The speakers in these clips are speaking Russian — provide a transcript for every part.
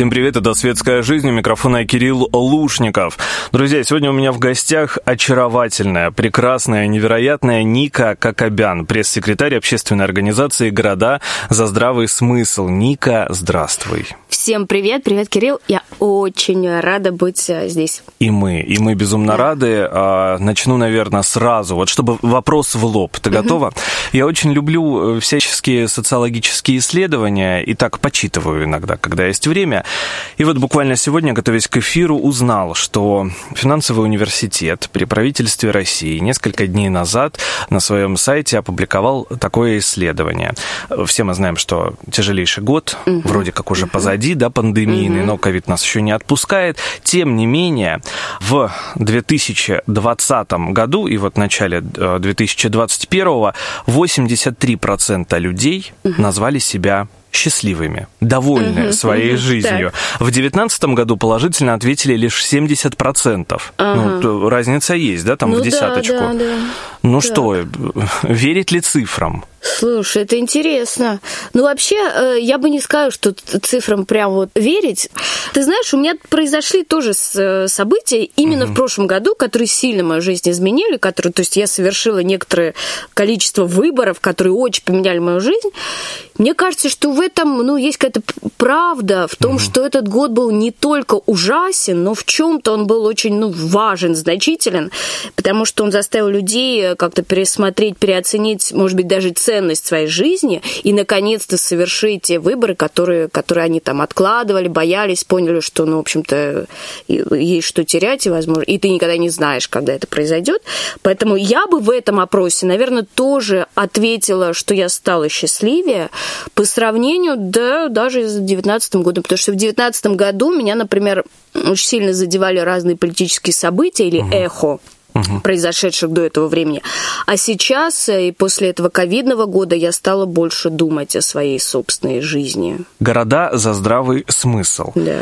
Всем привет, это «Светская жизнь», у микрофона Кирилл Лушников. Друзья, сегодня у меня в гостях очаровательная, прекрасная, невероятная Ника Кокобян, пресс-секретарь общественной организации «Города за здравый смысл». Ника, здравствуй. Всем привет, привет, Кирилл. Я очень рада быть э, здесь. И мы, и мы безумно да. рады. А, начну, наверное, сразу, вот чтобы вопрос в лоб. Ты готова? Я очень люблю э, всяческие социологические исследования и так почитываю иногда, когда есть время. И вот буквально сегодня, готовясь к эфиру, узнал, что финансовый университет при правительстве России несколько дней назад на своем сайте опубликовал такое исследование. Все мы знаем, что тяжелейший год, угу. вроде как уже угу. позади, да, пандемийный, угу. но ковид нас еще не отпускает. Тем не менее, в 2020 году и вот в начале 2021 83% людей угу. назвали себя счастливыми, довольны угу, своей угу, жизнью. Так. В 2019 году положительно ответили лишь 70%. Ага. Ну, разница есть, да, там ну, в десяточку. Да, да, да. Ну так. что, верить ли цифрам? Слушай, это интересно. Ну, вообще, э, я бы не сказала, что цифрам прям вот верить. Ты знаешь, у меня произошли тоже э, события именно угу. в прошлом году, которые сильно мою жизнь изменили, которые, то есть я совершила некоторое количество выборов, которые очень поменяли мою жизнь. Мне кажется, что в этом, ну, есть какая-то правда в том, угу. что этот год был не только ужасен, но в чем-то он был очень, ну, важен, значителен, потому что он заставил людей как-то пересмотреть, переоценить, может быть, даже ценность своей жизни и, наконец-то, совершить те выборы, которые, которые они там откладывали, боялись, поняли, что, ну, в общем-то, есть что терять, и, возможно, и ты никогда не знаешь, когда это произойдет. Поэтому я бы в этом опросе, наверное, тоже ответила, что я стала счастливее по сравнению, да, даже с 2019 годом, потому что в 2019 году меня, например, очень сильно задевали разные политические события или угу. эхо угу. произошедших до этого времени. А сейчас, э, и после этого ковидного года, я стала больше думать о своей собственной жизни. Города за здравый смысл. Да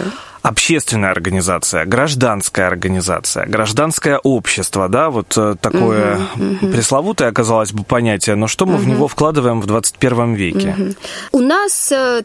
общественная организация, гражданская организация, гражданское общество, да, вот э, такое угу, угу. пресловутое, казалось бы, понятие, но что мы угу. в него вкладываем в 21 веке? Угу. У нас э,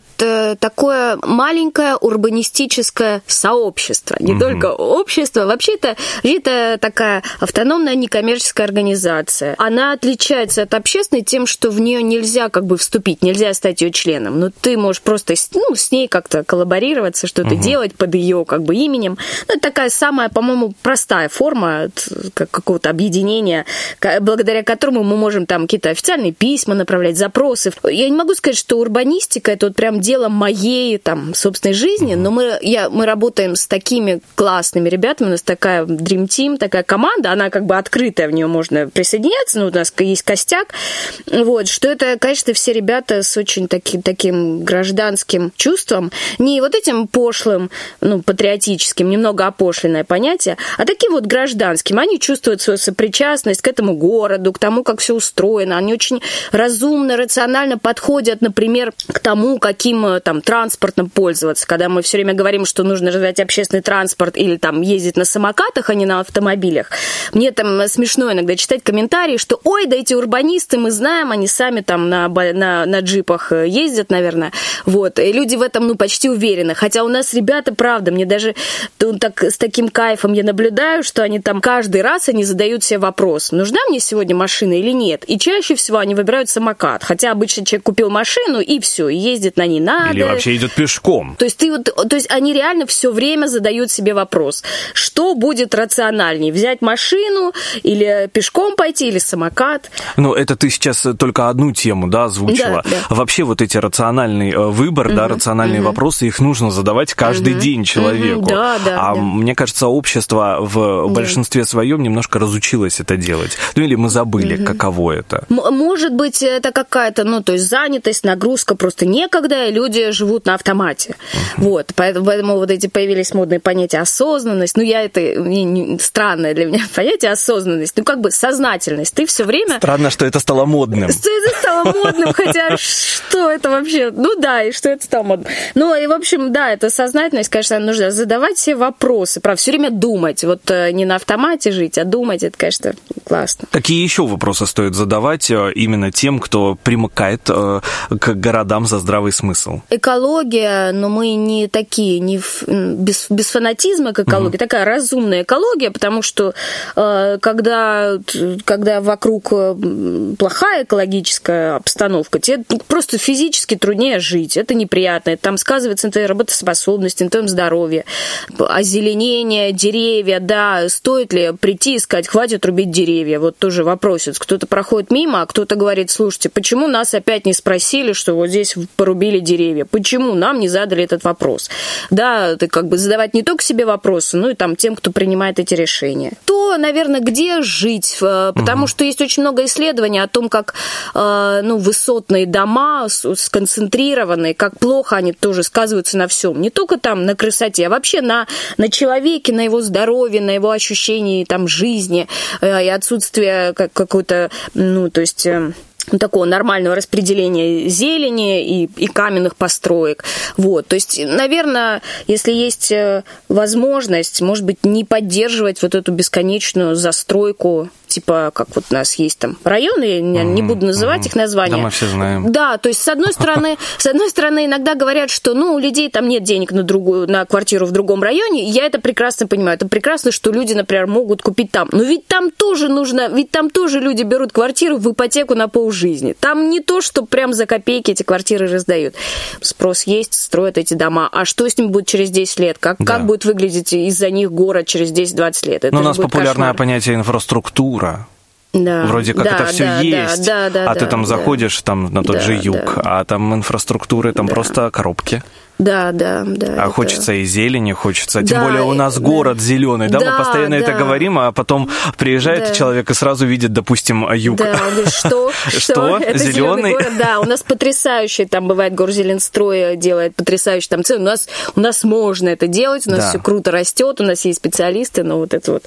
такое маленькое урбанистическое сообщество, не угу. только общество, вообще это, это такая автономная некоммерческая организация. Она отличается от общественной тем, что в нее нельзя как бы вступить, нельзя стать ее членом, но ты можешь просто ну, с ней как-то коллаборироваться, что-то угу. делать, под ее как бы именем. Ну, это такая самая, по-моему, простая форма какого-то объединения, благодаря которому мы можем там какие-то официальные письма направлять, запросы. Я не могу сказать, что урбанистика это вот прям дело моей там собственной жизни, но мы, я, мы работаем с такими классными ребятами, у нас такая Dream Team, такая команда, она как бы открытая, в нее можно присоединяться, но у нас есть костяк, вот, что это, конечно, все ребята с очень таки, таким гражданским чувством, не вот этим пошлым, ну, патриотическим, немного опошленное понятие, а таким вот гражданским. Они чувствуют свою сопричастность к этому городу, к тому, как все устроено. Они очень разумно, рационально подходят, например, к тому, каким э, там транспортом пользоваться. Когда мы все время говорим, что нужно развивать общественный транспорт или там ездить на самокатах, а не на автомобилях. Мне там смешно иногда читать комментарии, что ой, да эти урбанисты, мы знаем, они сами там на, на, на джипах э, ездят, наверное. Вот. И люди в этом, ну, почти уверены. Хотя у нас ребята, правда, мне даже ну, так, с таким кайфом я наблюдаю, что они там каждый раз они задают себе вопрос, нужна мне сегодня машина или нет. И чаще всего они выбирают самокат. Хотя обычно человек купил машину и все, и ездит на ней надо. Или вообще идет пешком. То есть ты вот, то есть они реально все время задают себе вопрос, что будет рациональнее, взять машину или пешком пойти, или самокат. Ну, это ты сейчас только одну тему, да, озвучила. Да, да. Вообще вот эти рациональный э, выбор, угу, да, рациональные угу. вопросы, их нужно задавать каждый угу. день человеку. Mm-hmm, да, да, а да. мне кажется, общество в большинстве своем немножко разучилось это делать. Ну или мы забыли, mm-hmm. каково это. М- может быть, это какая-то, ну, то есть занятость, нагрузка просто некогда, и люди живут на автомате. Mm-hmm. Вот, поэтому, поэтому вот эти появились модные понятия осознанность. Ну, я это не, не, странное для меня понятие осознанность. Ну, как бы сознательность. Ты все время... Странно, что это стало модным. Что это стало модным, хотя что это вообще? Ну да, и что это стало модным. Ну, и, в общем, да, это сознательность, конечно, конечно, нужно задавать все вопросы, правда, все время думать. Вот э, не на автомате жить, а думать, это, конечно, классно. Какие еще вопросы стоит задавать э, именно тем, кто примыкает э, к городам за здравый смысл? Экология, но мы не такие, не в, без, без фанатизма к экологии, угу. такая разумная экология, потому что когда, когда вокруг плохая экологическая обстановка, тебе просто физически труднее жить, это неприятно, это там сказывается на твоей работоспособности, на твоем здоровье, озеленение, деревья, да, стоит ли прийти и сказать, хватит рубить деревья, вот тоже вопросец, кто-то проходит мимо, а кто-то говорит, слушайте, почему нас опять не спросили, что вот здесь порубили деревья, почему нам не задали этот вопрос? Да, ты как бы задавать не только себе вопросы, но и там тем, кто принимает эти решения. То, наверное, где жить, э, потому угу. что есть очень много исследований о том, как э, ну, высотные дома сконцентрированные, как плохо они тоже сказываются на всем. Не только там на красоте, а вообще на, на человеке, на его здоровье, на его ощущении там жизни э, и отсутствие какой-то, ну, то есть такого нормального распределения зелени и, и каменных построек. Вот. То есть, наверное, если есть э, возможность, может быть, не поддерживать вот эту бесконечную застройку типа, как вот у нас есть там районы, я не буду называть их названия. Да, мы все знаем. Да, то есть, с одной стороны, с одной стороны, иногда говорят, что, ну, у людей там нет денег на другую, на квартиру в другом районе, я это прекрасно понимаю. Это прекрасно, что люди, например, могут купить там. Но ведь там тоже нужно, ведь там тоже люди берут квартиру в ипотеку на полжизни. Там не то, что прям за копейки эти квартиры раздают. Спрос есть, строят эти дома. А что с ним будет через 10 лет? Как, да. как будет выглядеть из-за них город через 10-20 лет? Это Но у нас популярное кошмар. понятие инфраструктура. Да, Вроде как да, это все да, есть, да, да, а да, ты там да, заходишь там на тот да, же юг, да. а там инфраструктуры, там да. просто коробки. Да, да, да. А это... хочется и зелени, хочется. Тем да, более у нас да. город зеленый, да? да Мы постоянно да. это говорим, а потом приезжает да. человек и сразу видит, допустим, юг. Да, что? Что? Зеленый? да. У нас потрясающий, там бывает Горзеленстрой делает потрясающий там цены. У нас, у нас можно это делать, у нас Да. все круто растет, у нас есть специалисты, но вот это вот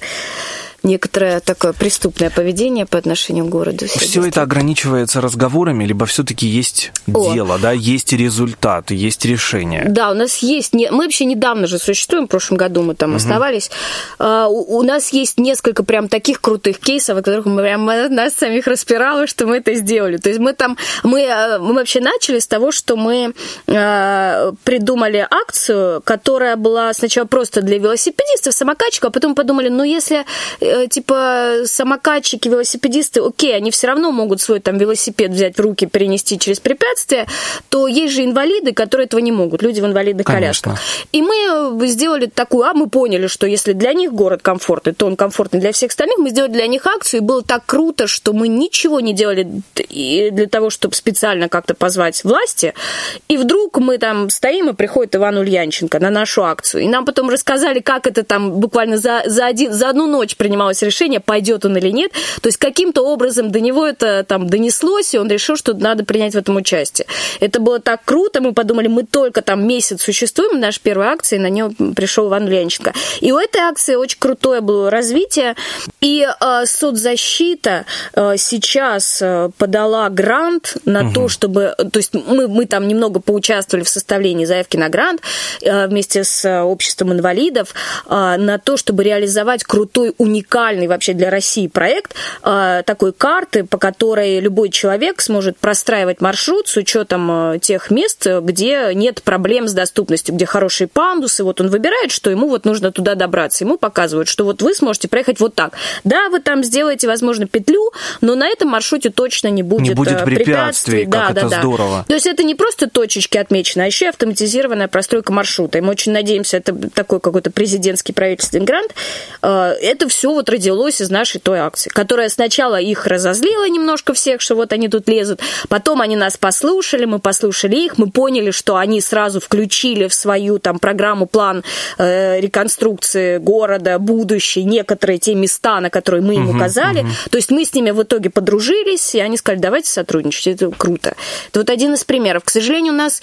некоторое такое преступное поведение по отношению к городу. Все это ограничивается разговорами, либо все-таки есть О. дело, да, есть результат, есть решение. Да, у нас есть... Мы вообще недавно же существуем, в прошлом году мы там угу. оставались. А, у, нас есть несколько прям таких крутых кейсов, о которых мы прям нас самих распирало, что мы это сделали. То есть мы там... Мы, э, мы вообще начали с того, что мы э, придумали акцию, которая была сначала просто для велосипедистов, самокатчиков, а потом подумали, ну если э, типа самокатчики, велосипедисты, окей, они все равно могут свой там велосипед взять в руки, перенести через препятствия, то есть же инвалиды, которые этого не могут, люди в инвалидных Конечно. колясках. И мы сделали такую, а мы поняли, что если для них город комфортный, то он комфортный для всех остальных, мы сделали для них акцию, и было так круто, что мы ничего не делали для того, чтобы специально как-то позвать власти, и вдруг мы там стоим, и приходит Иван Ульянченко на нашу акцию, и нам потом рассказали, как это там буквально за, за, один, за одну ночь принималось решение, пойдет он или нет, то есть каким-то образом до него это там донеслось, и он решил, что надо принять в этом участие. Это было так круто, мы подумали, мы только там месяц существуем, наша первая акция, и на нее пришел Иван Ульянченко. И у этой акции очень крутое было развитие, и э, соцзащита э, сейчас э, подала грант на угу. то, чтобы, то есть мы, мы там немного поучаствовали в составлении заявки на грант э, вместе с э, обществом инвалидов э, на то, чтобы реализовать крутой, уникальный вообще для России проект э, такой карты, по которой любой человек сможет простраивать маршрут с учетом э, тех мест, где нет проблем с доступностью, где хорошие пандусы, вот он выбирает, что ему вот нужно туда добраться, ему показывают, что вот вы сможете проехать вот так. Да, вы там сделаете, возможно, петлю, но на этом маршруте точно не будет, не будет препятствий. препятствий. Как да, это да, да. здорово. То есть это не просто точечки отмечены, а еще и автоматизированная простройка маршрута. И мы очень надеемся, это такой какой-то президентский правительственный грант. Это все вот родилось из нашей той акции, которая сначала их разозлила немножко всех, что вот они тут лезут, потом они нас послушали, мы послушали их, мы поняли, что они сразу включили в свою там программу план э, реконструкции города, будущий, некоторые те места, на которые мы им указали. Uh-huh. То есть мы с ними в итоге подружились, и они сказали, давайте сотрудничать, это круто. Это вот один из примеров. К сожалению, у нас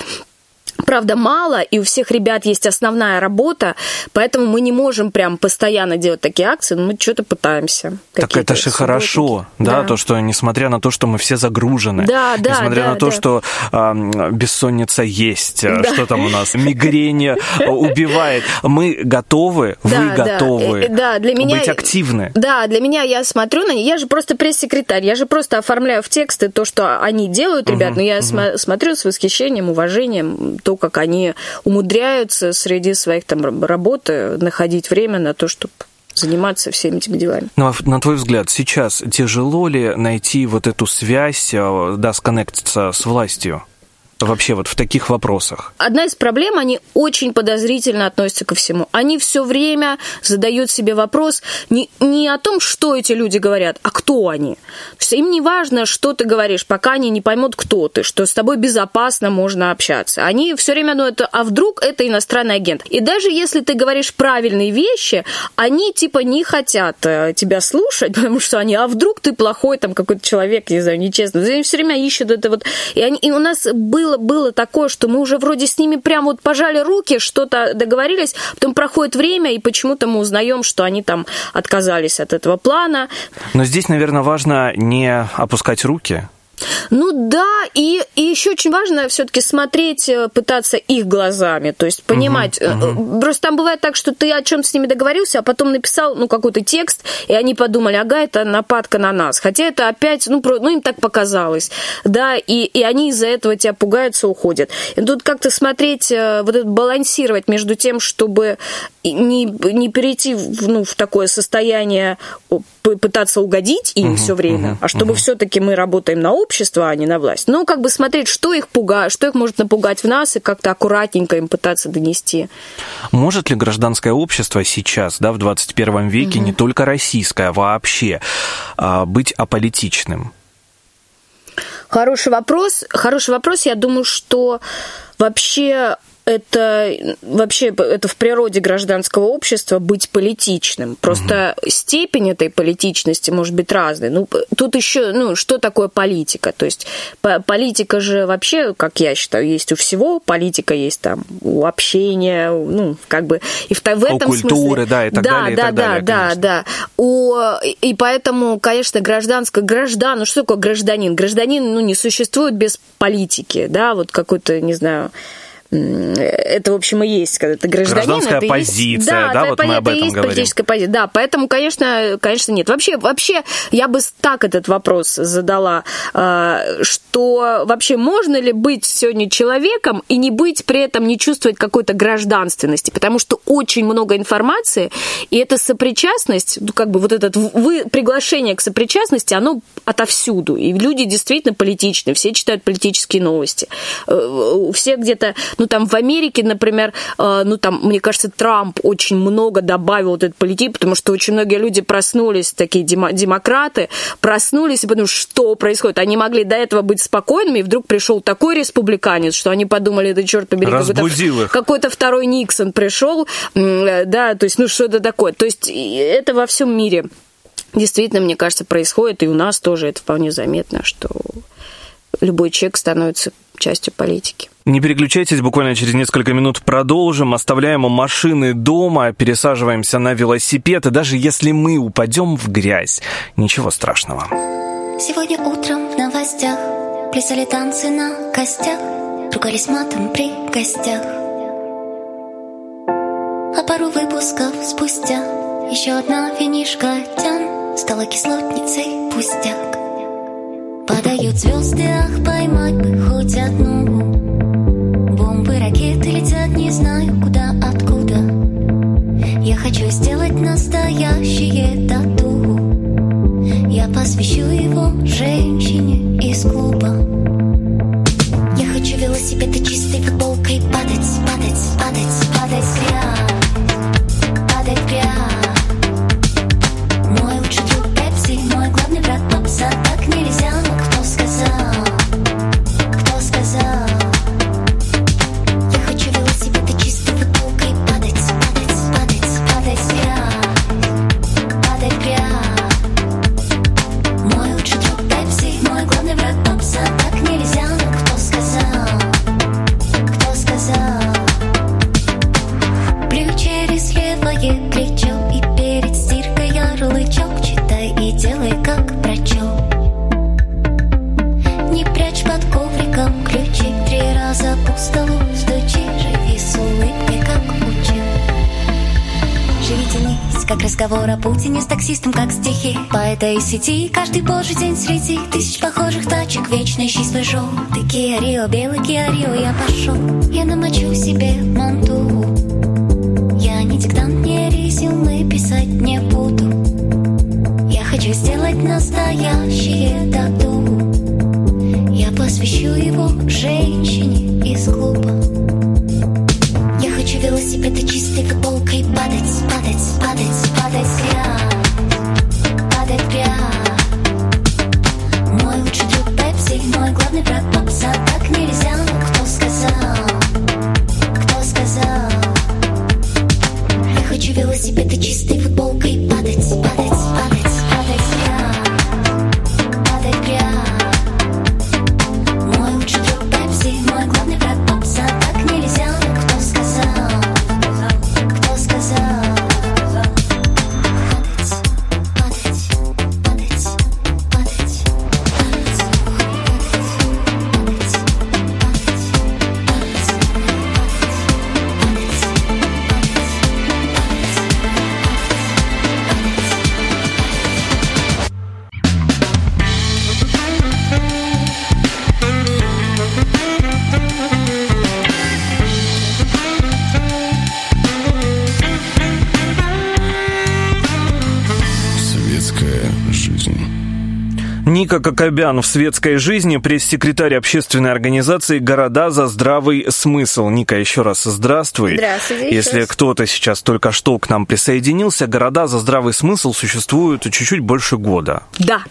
правда, мало, и у всех ребят есть основная работа, поэтому мы не можем прям постоянно делать такие акции, но мы что-то пытаемся. Так это же хорошо, да, да, то, что несмотря на то, что мы все загружены, да, да, несмотря да, на то, да. что э, бессонница есть, да. что там у нас, мигрень убивает, мы готовы, да, вы готовы да, для меня, быть активны. Да, для меня я смотрю на них, я же просто пресс-секретарь, я же просто оформляю в тексты то, что они делают, ребят, угу, но я угу. см- смотрю с восхищением, уважением то, как они умудряются среди своих там работы находить время на то, чтобы заниматься всеми этими делами. Ну, а на твой взгляд, сейчас тяжело ли найти вот эту связь, э, да, сконнектиться с властью? Вообще вот в таких вопросах? Одна из проблем, они очень подозрительно относятся ко всему. Они все время задают себе вопрос не, не о том, что эти люди говорят, а кто они. Им не важно, что ты говоришь, пока они не поймут, кто ты, что с тобой безопасно можно общаться. Они все время, ну это, а вдруг это иностранный агент. И даже если ты говоришь правильные вещи, они типа не хотят э, тебя слушать, потому что они, а вдруг ты плохой там какой-то человек, не знаю, нечестный. Они все время ищут это вот. И, они, и у нас было было, было такое, что мы уже вроде с ними прям вот пожали руки, что-то договорились, потом проходит время, и почему-то мы узнаем, что они там отказались от этого плана. Но здесь, наверное, важно не опускать руки, ну да, и, и еще очень важно все-таки смотреть, э, пытаться их глазами, то есть понимать. Угу, угу. Просто там бывает так, что ты о чем-то с ними договорился, а потом написал ну, какой-то текст, и они подумали, ага, это нападка на нас. Хотя это опять, ну, про, ну им так показалось. Да, и, и они из-за этого тебя пугаются, уходят. И тут как-то смотреть, э, вот это балансировать между тем, чтобы не, не перейти в, ну, в такое состояние пытаться угодить им угу, все время, угу, а чтобы угу. все-таки мы работаем на общество, а не на власть. Ну, как бы смотреть, что их пугает, что их может напугать в нас, и как-то аккуратненько им пытаться донести. Может ли гражданское общество сейчас, да, в 21 веке, угу. не только российское, а вообще, а, быть аполитичным? Хороший вопрос. Хороший вопрос. Я думаю, что вообще это вообще это в природе гражданского общества быть политичным. Просто угу. степень этой политичности может быть разной. Ну, тут еще, ну, что такое политика? То есть политика же вообще, как я считаю, есть у всего. Политика есть там у общения, ну, как бы и в, в этом у культуры, смысле. да, и так да, далее. Да, и так да, далее, да, конечно. да. У, и поэтому, конечно, гражданское граждан, ну что такое гражданин? Гражданин, ну, не существует без политики, да, вот какой-то, не знаю, это, в общем, и есть, когда ты гражданин. Гражданская это позиция, есть, да, да вот мы об этом есть говорим. политическая позиция. Да, поэтому, конечно, конечно, нет. Вообще, вообще, я бы так этот вопрос задала, а, что вообще можно ли быть сегодня человеком и не быть при этом, не чувствовать какой-то гражданственности, потому что очень много информации, и эта сопричастность, ну, как бы вот это вы, приглашение к сопричастности, оно отовсюду, и люди действительно политичны, все читают политические новости, э, все где-то, ну, там в Америке, например, э, ну, там, мне кажется, Трамп очень много добавил вот этот политик, потому что очень многие люди проснулись, такие демократы, проснулись и подумали, что происходит. Они могли до этого быть спокойными, и вдруг пришел такой республиканец, что они подумали, да черт побери, какой-то, какой-то второй Никсон пришел, да, то есть, ну, что это такое. То есть, это во всем мире действительно, мне кажется, происходит, и у нас тоже это вполне заметно, что любой человек становится частью политики. Не переключайтесь, буквально через несколько минут продолжим. Оставляем машины дома, пересаживаемся на велосипед, и даже если мы упадем в грязь, ничего страшного. Сегодня утром в новостях плясали танцы на костях, ругались матом при гостях. А пару выпусков спустя еще одна винишка тян стала кислотницей пустяк. Падают звезды, ах, поймать бы хоть одну ракеты летят, не знаю куда, откуда. Я хочу сделать настоящее тату. Я посвящу его женщине из клуба. Я хочу велосипед и чистой футболкой падать, падать, падать, падать в Падать в Мой лучший друг Пепси, мой главный враг попса Так нельзя, как Не прячь под ковриком ключи. Три раза по столу стучи. Живи с улыбкой, как учил. Живи, Денис, разговор о Путине с таксистом, как стихи. По этой сети, каждый божий день среди Тысяч похожих тачек, вечный чистый жоу Ты Киа Рио, белый Киа Рио, я пошел. Я намочу себе манту Я не диктант, не резюме писать не буду. Я хочу сделать настоящее тату Я посвящу его женщине из клуба. Я хочу велосипед и чистой футболкой падать, падать, падать, падать в грязь Ника Кокобян в светской жизни, пресс-секретарь общественной организации «Города за здравый смысл». Ника, еще раз здравствуй. Здравствуйте еще Если кто-то сейчас только что к нам присоединился, «Города за здравый смысл» существуют чуть-чуть больше года. Да.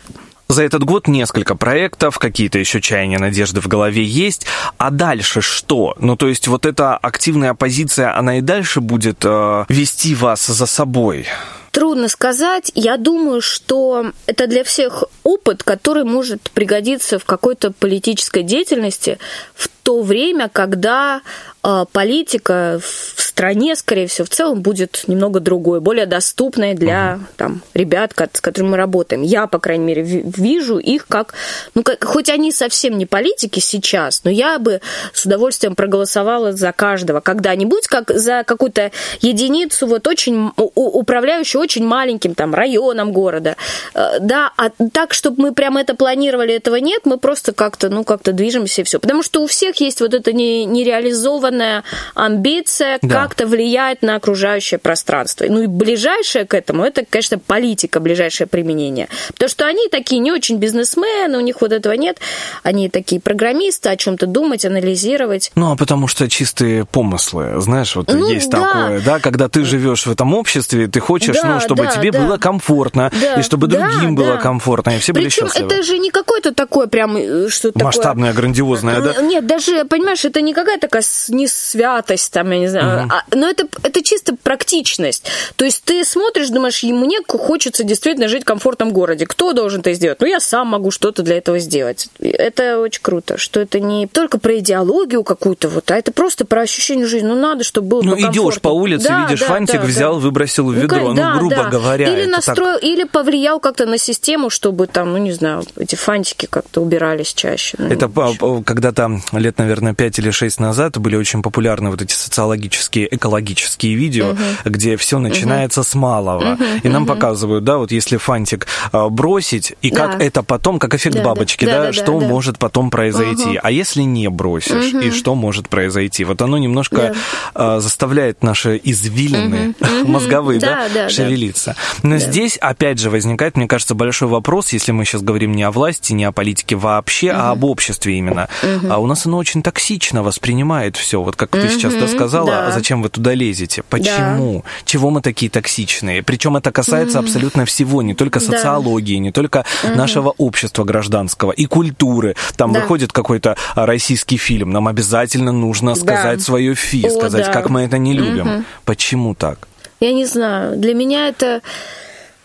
За этот год несколько проектов, какие-то еще чаяния, надежды в голове есть. А дальше что? Ну, то есть вот эта активная оппозиция, она и дальше будет э, вести вас за собой? Трудно сказать. Я думаю, что это для всех опыт, который может пригодиться в какой-то политической деятельности в то время, когда э, политика в стране, скорее всего, в целом будет немного другой, более доступной для там, ребят, с которыми мы работаем. Я, по крайней мере, ви- вижу их как, ну, как, хоть они совсем не политики сейчас, но я бы с удовольствием проголосовала за каждого когда-нибудь, как за какую-то единицу, вот очень управляющую очень маленьким там районом города. Э, Да, а так, чтобы мы прям это планировали, этого нет, мы просто как-то, ну, как-то движемся и все. Потому что у всех есть вот эта не- нереализованная амбиция Да. как-то влиять на окружающее пространство. Ну и ближайшее к этому, это, конечно, политика, ближайшее применение. Потому что они такие не очень бизнесмены, у них вот этого нет. Они такие программисты, о чем-то думать, анализировать. Ну, а потому что чистые помыслы, знаешь, вот Ну, есть да. такое, да, когда ты живешь в этом обществе, ты хочешь, Да, ну, чтобы да, тебе да. было комфортно, Да, и чтобы да, другим было да. комфортно, и все были Причем счастливы. это же не какое-то такое прям э, такое... Масштабное, грандиозное, да? Нет, даже, понимаешь, это не какая-то такая не святость, там, я не знаю, а- но это, это чисто практичность. То есть ты смотришь, думаешь, ему мне хочется действительно жить в комфортном городе. Кто должен это сделать? Ну, я сам могу что-то для этого сделать. Это очень круто, что это не только про идеологию какую-то, вот, а это просто про ощущение жизни. Ну, надо, чтобы было Ну, идешь по улице, Да, видишь да, фантик, да, взял, да. выбросил в Ну, ведро, ну, да, грубо да. говоря. Или это так. настроил, или повлиял как-то на систему, чтобы там, ну, не знаю, эти фантики как-то убирались чаще. Ну, Это по- по- когда-то лет, наверное, 5 или 6 назад были очень популярны вот эти социологические, экологические видео, где все начинается с малого. И нам показывают, да, вот если фантик а, бросить, и как Да. это потом, как эффект Да, да. бабочки, Да, да, да, да, что да. может потом произойти. Мгм. А если не бросишь, и что может произойти? Вот оно немножко Да. а, заставляет наши извилины мозговые, Да, да, да, да. шевелиться. Но здесь, опять же, возникает, мне кажется, большой вопрос, если мы сейчас говорим не о власти, не о политике вообще, а об обществе именно. А у нас оно очень токсично воспринимает все. Вот как ты сейчас да, сказала, да. а зачем вы туда лезете? Почему? Чего мы такие токсичные? Причем это касается абсолютно всего, не только Да. социологии, не только нашего общества гражданского и культуры. Там Да. выходит какой-то российский фильм, нам обязательно нужно сказать свое фи, О, сказать, да. как мы это не любим. Почему так? Я не знаю. Для меня это...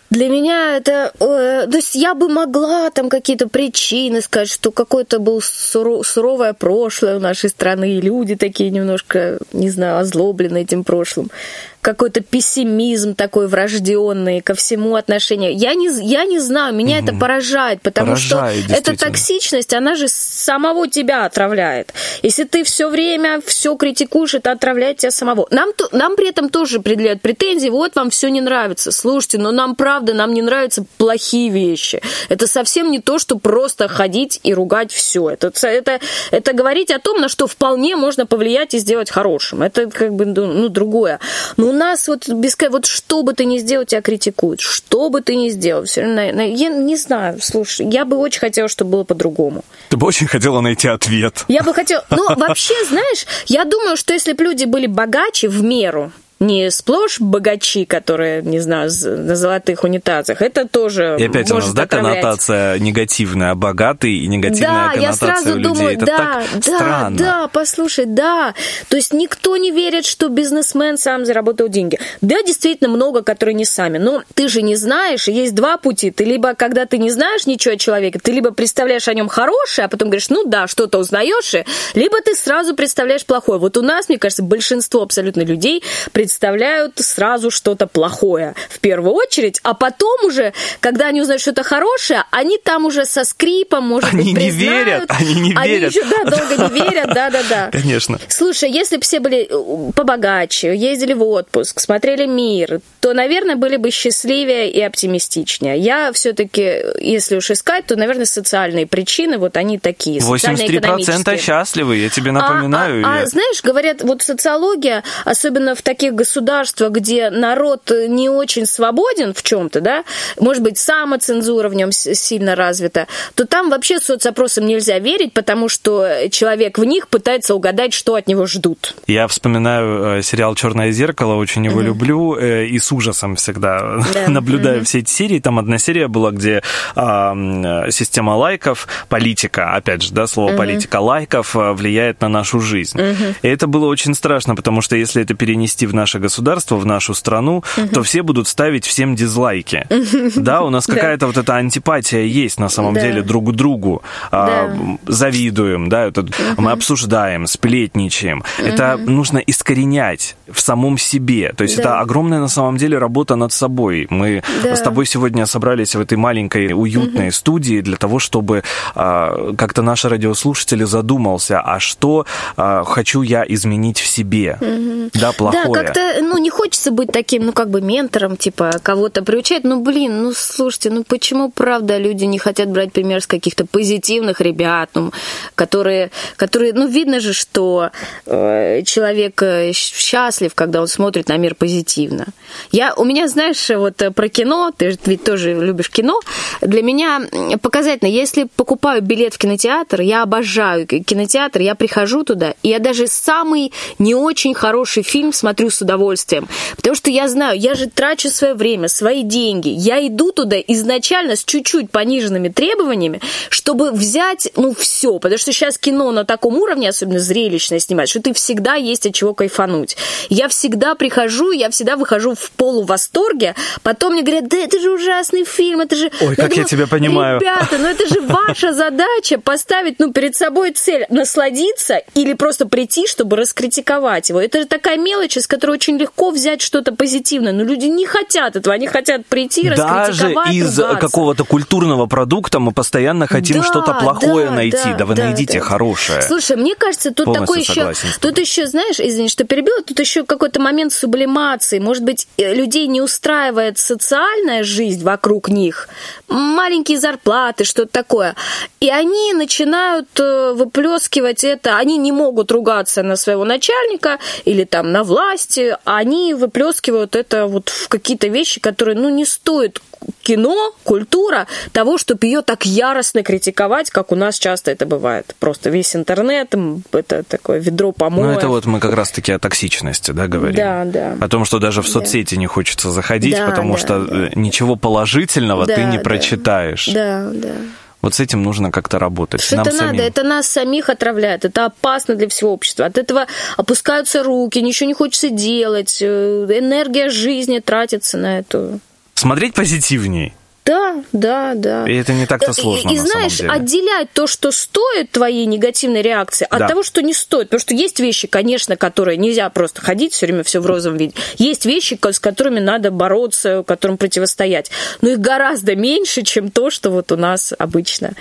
Для меня это... э, то есть я бы могла там какие-то причины сказать, что какое-то было суро- суровое прошлое у нашей страны, и люди такие немножко, не знаю, озлоблены этим прошлым. Какой-то пессимизм такой врожденный ко всему отношению. Я не, я не знаю, меня это поражает, потому Поражает, что эта токсичность, она же самого тебя отравляет. Если ты все время все критикуешь, это отравляет тебя самого. Нам, нам при этом тоже предъявляют претензии, вот вам все не нравится. Слушайте, но нам правда, нам не нравятся плохие вещи. Это совсем не то, что просто ходить и ругать все. Это, это, это говорить о том, на что вполне можно повлиять и сделать хорошим. Это как бы ну, ну, другое. Но у нас вот без вот что бы ты ни сделал, тебя критикуют. Что бы ты ни сделал. Все равно, я не знаю, слушай, я бы очень хотела, чтобы было по-другому. Ты бы очень хотела найти ответ. Я бы хотела... Ну, вообще, знаешь, я думаю, что если бы люди были богаче в меру, не сплошь богачи, которые, не знаю, на золотых унитазах, это тоже И опять у нас, может да, отравлять. коннотация негативная, богатый и негативная Да, я коннотация сразу у людей. думаю, Это да, так да, странно. да, послушай, да. То есть никто не верит, что бизнесмен сам заработал деньги. Да, действительно много, которые не сами. Но ты же не знаешь, есть два пути. Ты либо, когда ты не знаешь ничего о человеке, ты либо представляешь о нем хорошее, а потом говоришь, ну да, что-то узнаешь, либо ты сразу представляешь плохое. Вот у нас, мне кажется, большинство абсолютно людей представляют сразу что-то плохое в первую очередь, а потом уже, когда они узнают что-то хорошее, они там уже со скрипом, может Они быть, не признают. верят, они не верят. еще, да, долго не верят, да-да-да. Конечно. Слушай, если бы все были э, побогаче, ездили в отпуск, смотрели мир, то, наверное, были бы счастливее и оптимистичнее. Я все-таки, если уж искать, то, наверное, социальные причины, вот они такие, 83% социально-экономические. счастливы, я тебе А- напоминаю. А, а я- знаешь, говорят, вот социология, особенно в таких государствах, где народ не очень свободен в чем-то, да, может быть, самоцензура в нем сильно развита, то там вообще соцопросам нельзя верить, потому что человек в них пытается угадать, что от него ждут. Я вспоминаю э, сериал Черное зеркало, очень его люблю э, и с ужасом всегда Да. наблюдаю все эти серии. Там одна серия была, где э, система лайков, политика, опять же, да, слово политика лайков э, влияет на нашу жизнь. И это было очень страшно, потому что если это перенести в наше государство, в нашу страну, то все будут ставить всем дизлайки. Да, у нас какая-то вот эта антипатия есть на самом деле друг к другу. А, завидуем, да, мы обсуждаем, сплетничаем. Это нужно искоренять в самом себе. То есть это огромная на самом деле работа над собой. Мы с тобой сегодня собрались в этой маленькой уютной студии для того, чтобы а, как-то наш радиослушатель задумался, а что а, хочу я изменить в себе? Да, плохое. Как-то, ну, не хочется быть таким, ну, как бы ментором, типа, кого-то приучать. Ну, блин, ну, слушайте, ну, почему, правда, люди не хотят брать пример с каких-то позитивных ребят, ну, которые, которые, ну, видно же, что э, человек э, счастлив, когда он смотрит на мир позитивно. Я, у меня, знаешь, вот э, про кино, ты ведь тоже любишь кино, для меня показательно, если покупаю билет в кинотеатр, я обожаю кинотеатр, я прихожу туда, и я даже самый не очень хороший фильм смотрю с удовольствием, потому что я знаю, я же трачу свое время, свои деньги, я иду туда изначально с чуть-чуть пониженными требованиями, чтобы взять, ну, все, потому что сейчас кино на таком уровне, особенно зрелищное снимать, что ты всегда есть от чего кайфануть. Я всегда прихожу, я всегда выхожу в полувосторге, потом мне говорят, да это же ужасный фильм, это же... Ой, как я тебя понимаю. Ребята, ну это же ваша задача поставить, ну, перед собой цель насладиться или просто прийти, чтобы раскритиковать его. Это же такая мелочь, из которой очень легко взять что-то позитивное. Но люди не хотят этого, они хотят прийти, Даже раскритиковать, из ругаться. какого-то культурного продукта мы постоянно хотим Да, что-то плохое да, найти. да, Да, вы да, найдите да. хорошее. Слушай, мне кажется, тут Полностью такой еще, тут еще, знаешь, извини, что перебила, тут еще какой-то момент сублимации. Может быть, э, людей не устраивает социальная жизнь вокруг них, маленькие зарплаты, что-то такое, и они начинают э, выплескивать это. Они не могут ругаться на своего начальника или там на власти, а они выплескивают это вот в какие-то вещи, которые, ну, не стоит кино, культура того, чтобы ее так яростно критиковать, как у нас часто это бывает. Просто весь интернет, это такое ведро помоев. Ну, это вот мы как раз-таки о токсичности, да, говорим? Да, да. О том, что даже в соцсети не хочется заходить, Да, потому да, что да. э, ничего положительного Да, ты не да. прочитаешь. Да, да. Вот с этим нужно как-то работать. Что это надо? самим. Это нас самих отравляет. Это опасно для всего общества. От этого опускаются руки, ничего не хочется делать. э, Энергия жизни тратится на эту. Смотреть позитивней. Да, да, да. И это не так-то сложно И, и на знаешь, самом деле. отделять то, что стоит твоей негативной реакции, от Да. того, что не стоит. Потому что есть вещи, конечно, которые нельзя просто ходить все время все в розовом виде. Есть вещи, с которыми надо бороться, которым противостоять. Но их гораздо меньше, чем то, что вот у нас обычно.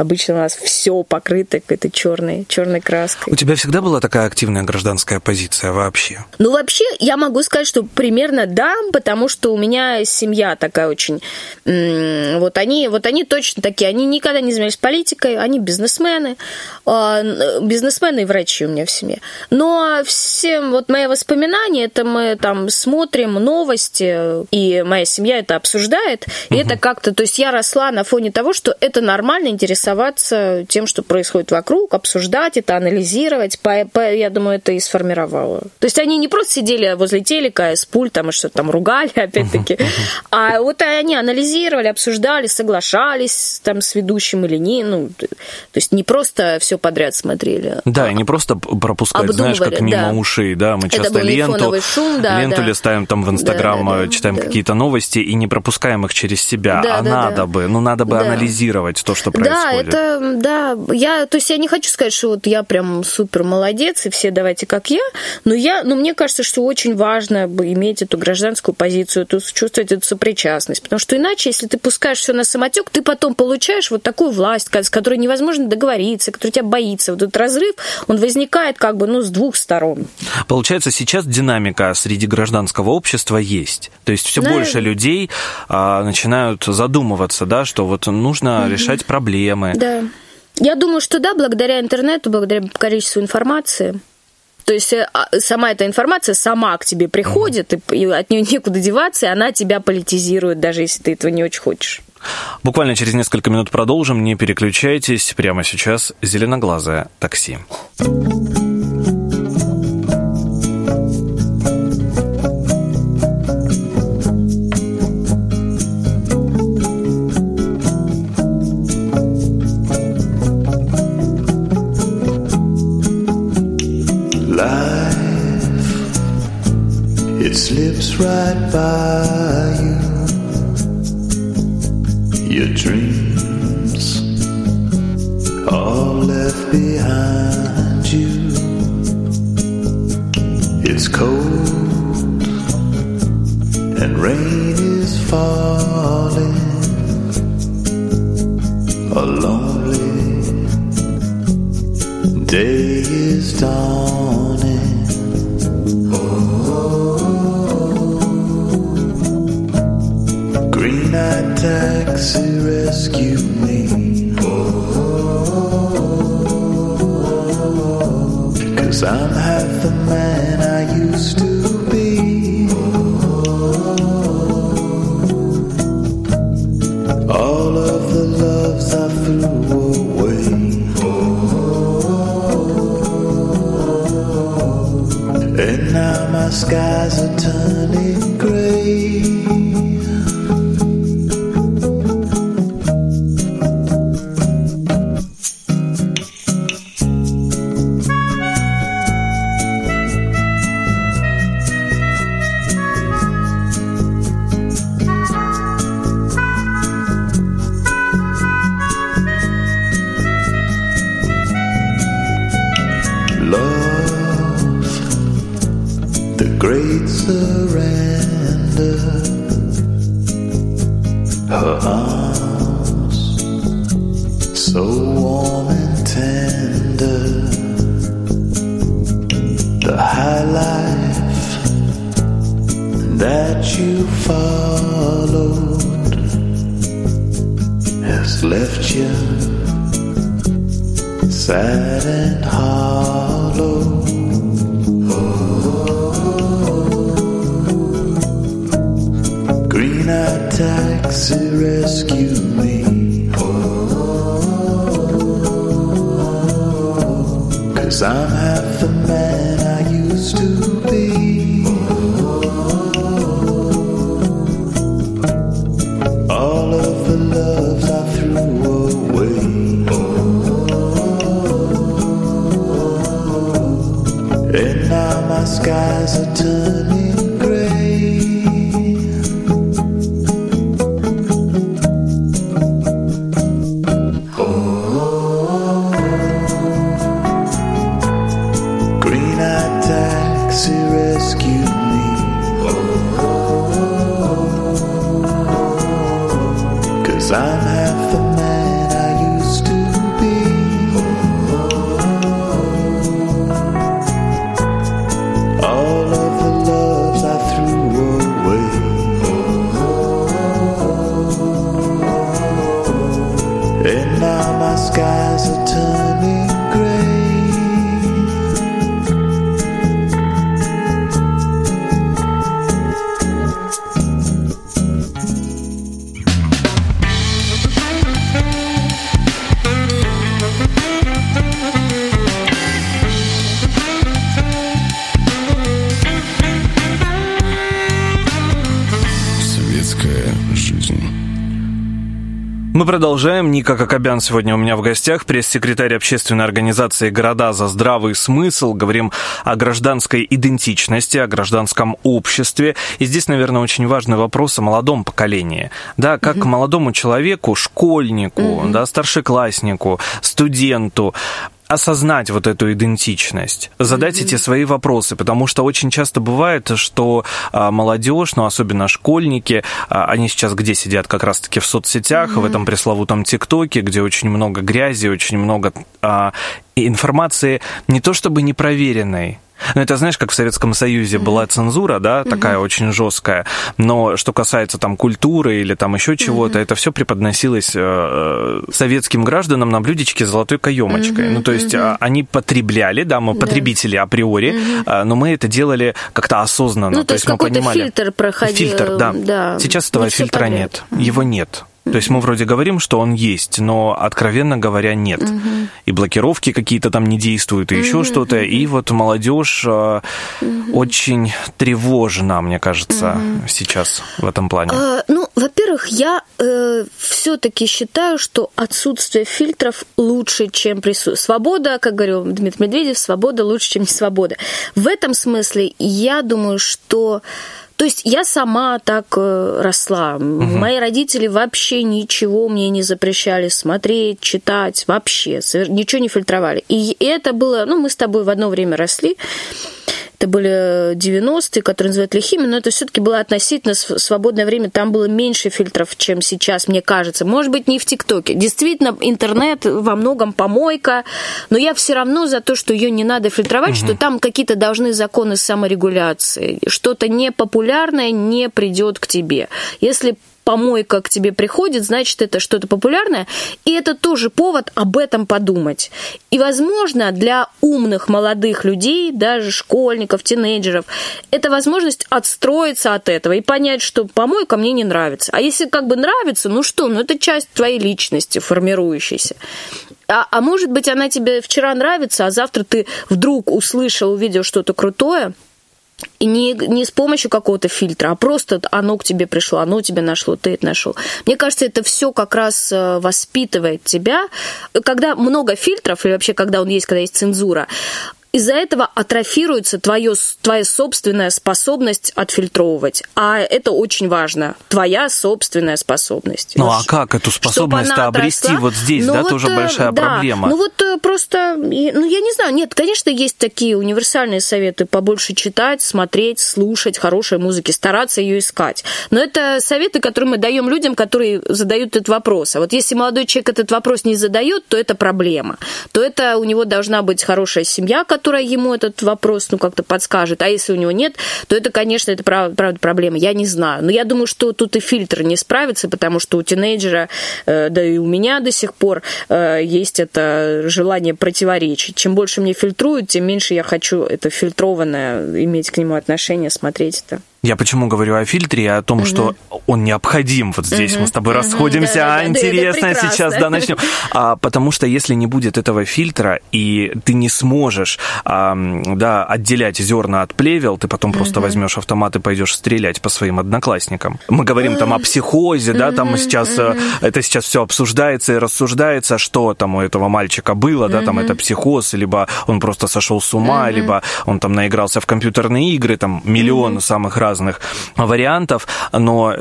Обычно у нас все покрыто какой-то черной, черной краской. У тебя всегда была такая активная гражданская позиция вообще? Ну, вообще, я могу сказать, что примерно да, потому что у меня семья такая очень... Вот они, вот они точно такие, они никогда не занимались политикой, они бизнесмены, а, бизнесмены и врачи у меня в семье. Но всем вот мои воспоминания, это мы там смотрим новости, и моя семья это обсуждает, и это как-то, то есть я росла на фоне того, что это нормально интересоваться тем, что происходит вокруг, обсуждать это, анализировать, По- по- я думаю, это и сформировало. То есть они не просто сидели возле телека с пультом и что-то там ругали, опять-таки, а вот они анализировали, обсуждали, соглашались там с ведущим или не, ну, то есть не просто все подряд смотрели. Да, и не просто пропускать, знаешь, как мимо да. ушей, да, мы часто ленту, шум, да, ленту да. листаем там в Инстаграм, Да, да, да, читаем да. какие-то новости и не пропускаем их через себя, Да, а да, надо да. бы, ну надо бы Да. анализировать то, что Да, происходит. это, да, я, то есть я не хочу сказать, что вот я прям супер молодец, и все давайте как я, но я, но мне кажется, что очень важно иметь эту гражданскую позицию, эту, чувствовать эту сопричастность, потому что иначе, если ты пускаешь все на самотек, ты потом получаешь вот такую власть, с которой невозможно договориться, которая тебя боится. Вот этот разрыв, он возникает как бы, ну, с двух сторон. Получается, сейчас динамика среди гражданского общества есть. То есть все Да. больше людей а, начинают задумываться, да, что вот нужно решать проблемы. Да. Я думаю, что да, благодаря интернету, благодаря количеству информации. То есть э, а, сама эта информация сама к тебе приходит, и, и от нее некуда деваться, и она тебя политизирует, даже если ты этого не очень хочешь. Буквально через несколько минут продолжим, не переключайтесь. Прямо сейчас зеленоглазое такси. It slips right by you. Your dreams all left behind you. It's cold and rain is falling. A lonely day is dawning. Taxi rescue me. Cause I'm half the man I used to be. Продолжаем. Ника Кокобян сегодня у меня в гостях, пресс-секретарь общественной организации «Города за здравый смысл». Говорим о гражданской идентичности, о гражданском обществе. И здесь, наверное, очень важный вопрос о молодом поколении. Да, как угу. молодому человеку, школьнику, угу. да, старшекласснику, студенту осознать вот эту идентичность, задать mm-hmm. эти свои вопросы, потому что очень часто бывает, что а, молодежь, ну особенно школьники, а, они сейчас где сидят как раз-таки в соцсетях, mm-hmm. в этом пресловутом ТикТоке, где очень много грязи, очень много а, информации не то чтобы непроверенной, ну, это, знаешь, как в Советском Союзе mm-hmm. была цензура, да, такая mm-hmm. очень жесткая, но что касается там культуры или там еще чего-то, mm-hmm. это все преподносилось э, советским гражданам на блюдечке с золотой каемочкой. Mm-hmm. Ну, то есть mm-hmm. они потребляли, да, мы потребители yeah. априори, mm-hmm. но мы это делали как-то осознанно. Ну, то, то есть, есть мы понимали... фильтр проходил. Фильтр, да. да. Сейчас этого не фильтра нет, mm-hmm. его нет. То есть мы вроде говорим, что он есть, но откровенно говоря нет. Угу. И блокировки какие-то там не действуют, и угу, еще что-то. Угу. И вот молодежь угу. очень тревожна, мне кажется, угу. сейчас в этом плане. А, ну, во-первых, я э, все-таки считаю, что отсутствие фильтров лучше, чем присутствие. Свобода, как говорил Дмитрий Медведев, свобода лучше, чем не свобода. В этом смысле я думаю, что то есть я сама так э, росла. Угу. Мои родители вообще ничего мне не запрещали смотреть, читать, вообще. Ничего не фильтровали. И это было... Ну, мы с тобой в одно время росли это были 90-е, которые называют лихими, но это все-таки было относительно свободное время, там было меньше фильтров, чем сейчас, мне кажется. Может быть, не в ТикТоке. Действительно, интернет во многом помойка, но я все равно за то, что ее не надо фильтровать, угу. что там какие-то должны законы саморегуляции. Что-то непопулярное не придет к тебе. Если помойка к тебе приходит, значит, это что-то популярное, и это тоже повод об этом подумать. И, возможно, для умных молодых людей, даже школьников, тинейджеров, это возможность отстроиться от этого и понять, что помойка мне не нравится. А если как бы нравится, ну что, ну это часть твоей личности формирующейся. А, а может быть, она тебе вчера нравится, а завтра ты вдруг услышал, увидел что-то крутое, и не, не с помощью какого-то фильтра, а просто оно к тебе пришло, оно тебе нашло, ты это нашел. Мне кажется, это все как раз э, воспитывает тебя. Когда много фильтров, или вообще когда он есть, когда есть цензура, из-за этого атрофируется твое, твоя собственная способность отфильтровывать. А это очень важно. Твоя собственная способность. Ну а как эту способность обрести вот здесь, ну, да, вот, тоже э, большая да, проблема. Ну вот э, просто, ну я не знаю, нет, конечно, есть такие универсальные советы, побольше читать, смотреть, слушать хорошей музыки, стараться ее искать. Но это советы, которые мы даем людям, которые задают этот вопрос. А вот если молодой человек этот вопрос не задает, то это проблема. То это у него должна быть хорошая семья, которая ему этот вопрос ну, как-то подскажет. А если у него нет, то это, конечно, это правда проблема. Я не знаю. Но я думаю, что тут и фильтр не справится, потому что у тинейджера, э, да и у меня до сих пор э, есть это желание противоречить. Чем больше мне фильтруют, тем меньше я хочу это фильтрованное иметь к нему отношение, смотреть это. Я почему говорю о фильтре и о том, угу. что он необходим. Вот здесь угу. мы с тобой угу. расходимся. Да, а, да, интересно, да, сейчас, да, начнем. А, потому что если не будет этого фильтра, и ты не сможешь а, да, отделять зерна от плевел, ты потом угу. просто возьмешь автомат и пойдешь стрелять по своим одноклассникам. Мы говорим там о психозе, да, там сейчас угу. это сейчас все обсуждается и рассуждается, что там у этого мальчика было, да, там это психоз, либо он просто сошел с ума, либо он там наигрался в компьютерные игры, там миллион самых разных разных вариантов, но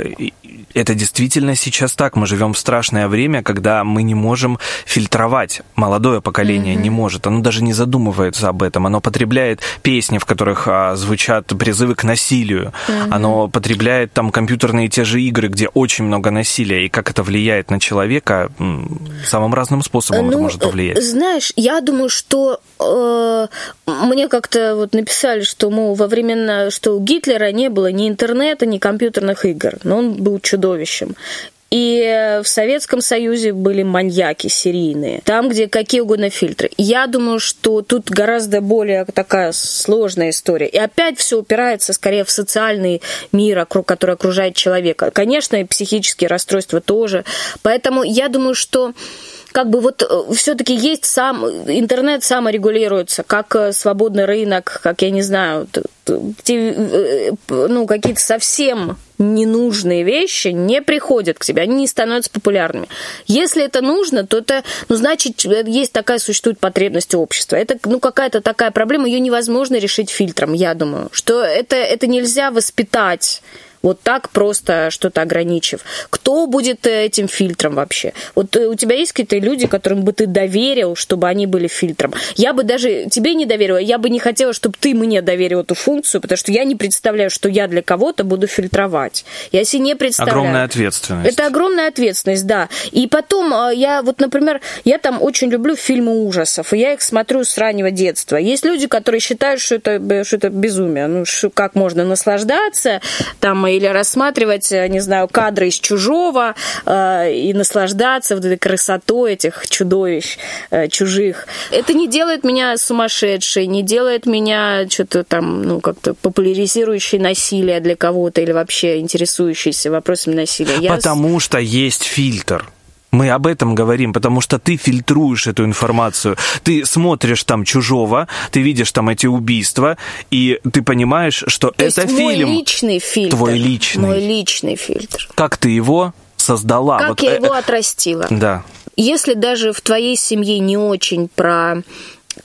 это действительно сейчас так. Мы живем в страшное время, когда мы не можем фильтровать. Молодое поколение mm-hmm. не может. Оно даже не задумывается об этом. Оно потребляет песни, в которых а, звучат призывы к насилию. Mm-hmm. Оно потребляет там компьютерные те же игры, где очень много насилия. И как это влияет на человека, самым разным способом ну, это может повлиять. Знаешь, я думаю, что э, мне как-то вот написали, что, мол, во времена, что у Гитлера не было ни интернета, ни компьютерных игр. Но он был чудовищем. И в Советском Союзе были маньяки серийные. Там, где какие угодно фильтры. Я думаю, что тут гораздо более такая сложная история. И опять все упирается скорее в социальный мир, который окружает человека. Конечно, и психические расстройства тоже. Поэтому я думаю, что как бы вот все-таки есть сам интернет саморегулируется, как э, свободный рынок, как я не знаю, те, ну какие-то совсем ненужные вещи не приходят к тебе, они не становятся популярными. Если это нужно, то это, ну, значит, есть такая существует потребность общества. Это, ну, какая-то такая проблема, ее невозможно решить фильтром, я думаю, что это, это нельзя воспитать вот так просто что-то ограничив. Кто будет э, этим фильтром вообще? Вот э, у тебя есть какие-то люди, которым бы ты доверил, чтобы они были фильтром? Я бы даже тебе не доверила, я бы не хотела, чтобы ты мне доверил эту функцию, потому что я не представляю, что я для кого-то буду фильтровать. Я себе не представляю. Огромная ответственность. Это огромная ответственность, да. И потом э, я вот, например, я там очень люблю фильмы ужасов, и я их смотрю с раннего детства. Есть люди, которые считают, что это, что это безумие. Ну, как можно наслаждаться там или рассматривать, э, не знаю, кадры из чужого э, и наслаждаться вот этой красотой этих чудовищ э, чужих. Это не делает меня сумасшедшей, не делает меня что-то там, ну, как-то популяризирующей насилие для кого-то или вообще интересующейся вопросами насилия. Я... Потому что есть фильтр. Мы об этом говорим, потому что ты фильтруешь эту информацию. Ты смотришь там чужого, ты видишь там эти убийства, и ты понимаешь, что То это есть фильм. Мой личный фильтр. Твой личный. Мой личный фильтр. Как ты его создала? Как вот, я э, его отрастила. Да. Если даже в твоей семье не очень про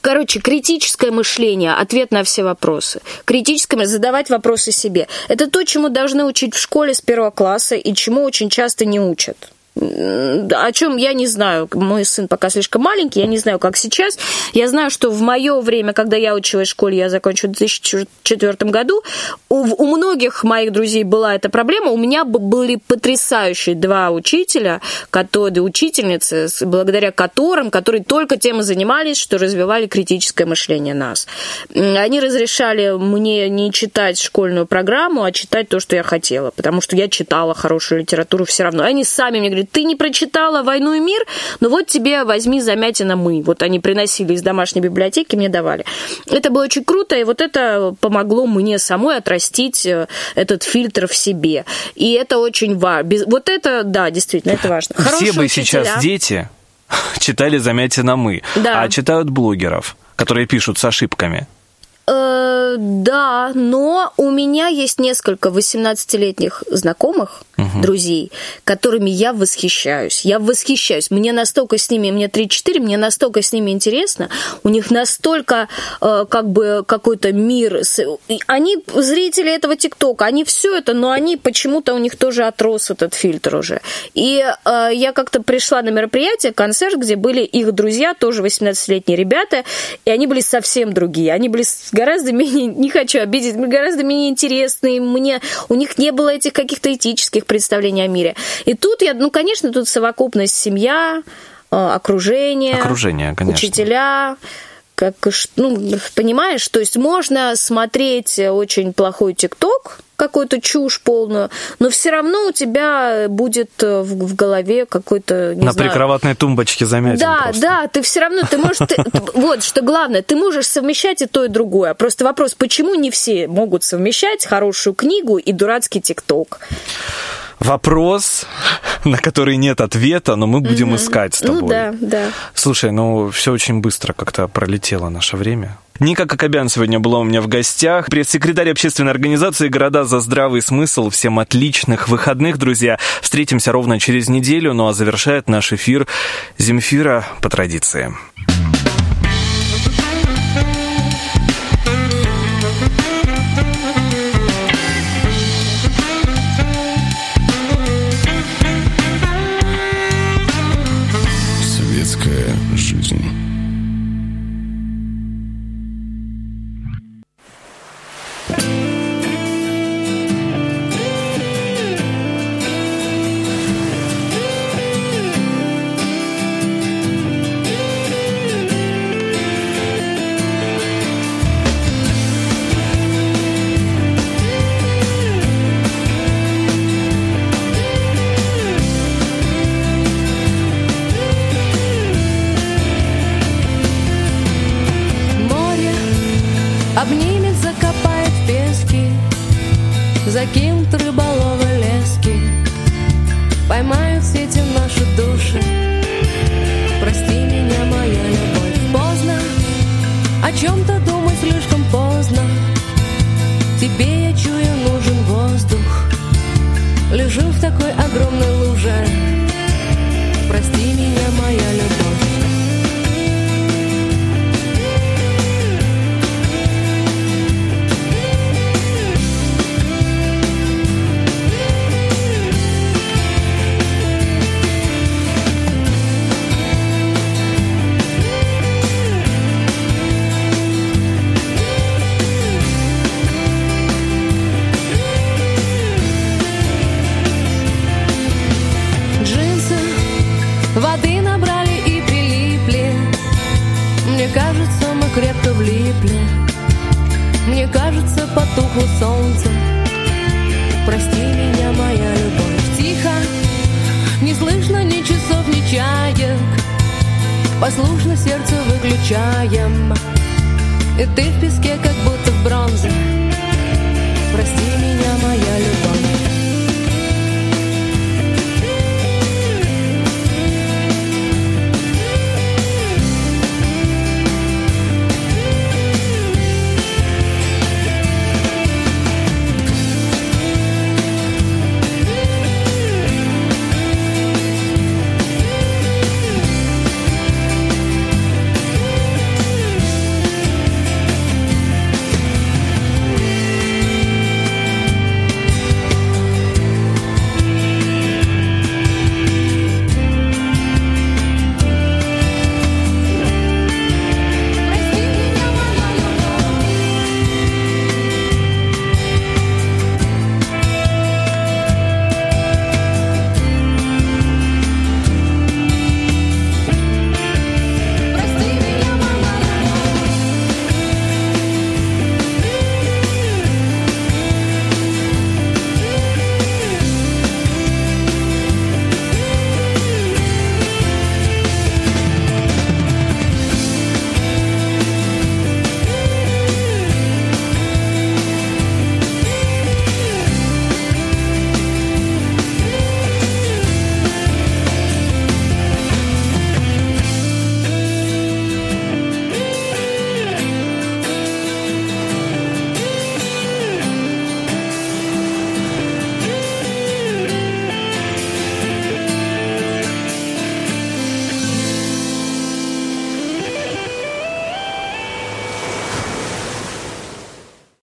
Короче, критическое мышление, ответ на все вопросы. Критическое задавать вопросы себе. Это то, чему должны учить в школе с первого класса и чему очень часто не учат о чем я не знаю. Мой сын пока слишком маленький, я не знаю, как сейчас. Я знаю, что в мое время, когда я училась в школе, я закончила в 2004 году, у, у многих моих друзей была эта проблема. У меня были потрясающие два учителя, которые, учительницы, благодаря которым, которые только тем и занимались, что развивали критическое мышление нас. Они разрешали мне не читать школьную программу, а читать то, что я хотела, потому что я читала хорошую литературу все равно. Они сами мне говорят, ты не прочитала «Войну и мир», ну вот тебе возьми Замятина «Мы». Вот они приносили из домашней библиотеки, мне давали. Это было очень круто, и вот это помогло мне самой отрастить э, этот фильтр в себе. И это очень важно. Вот это, да, действительно, это важно. Хорошие Все бы учителя. сейчас дети читали Замятина «Мы», да. а читают блогеров, которые пишут с ошибками. Да, но у меня есть несколько 18-летних знакомых, угу. друзей, которыми я восхищаюсь. Я восхищаюсь. Мне настолько с ними, мне 3-4, мне настолько с ними интересно. У них настолько э, как бы какой-то мир. Они зрители этого ТикТока, они все это, но они почему-то у них тоже отрос этот фильтр уже. И э, я как-то пришла на мероприятие, концерт, где были их друзья, тоже 18-летние ребята, и они были совсем другие. Они были гораздо менее, не хочу обидеть, гораздо менее интересные. Мне, у них не было этих каких-то этических представлений о мире. И тут я, ну, конечно, тут совокупность семья, э, окружение, окружение конечно. учителя, как, ну, понимаешь, то есть можно смотреть очень плохой ТикТок, какую-то чушь полную, но все равно у тебя будет в, в голове какой-то на знаю, прикроватной тумбочке заметен. Да, просто. да, ты все равно ты можешь, ты, вот что главное, ты можешь совмещать и то и другое. Просто вопрос, почему не все могут совмещать хорошую книгу и дурацкий ТикТок? Вопрос, на который нет ответа, но мы будем угу. искать с ну тобой. Ну да, да. Слушай, ну все очень быстро как-то пролетело наше время. Ника Кокобян сегодня была у меня в гостях. Пресс-секретарь общественной организации «Города за здравый смысл». Всем отличных выходных, друзья. Встретимся ровно через неделю. Ну а завершает наш эфир Земфира по традиции. В такой огромной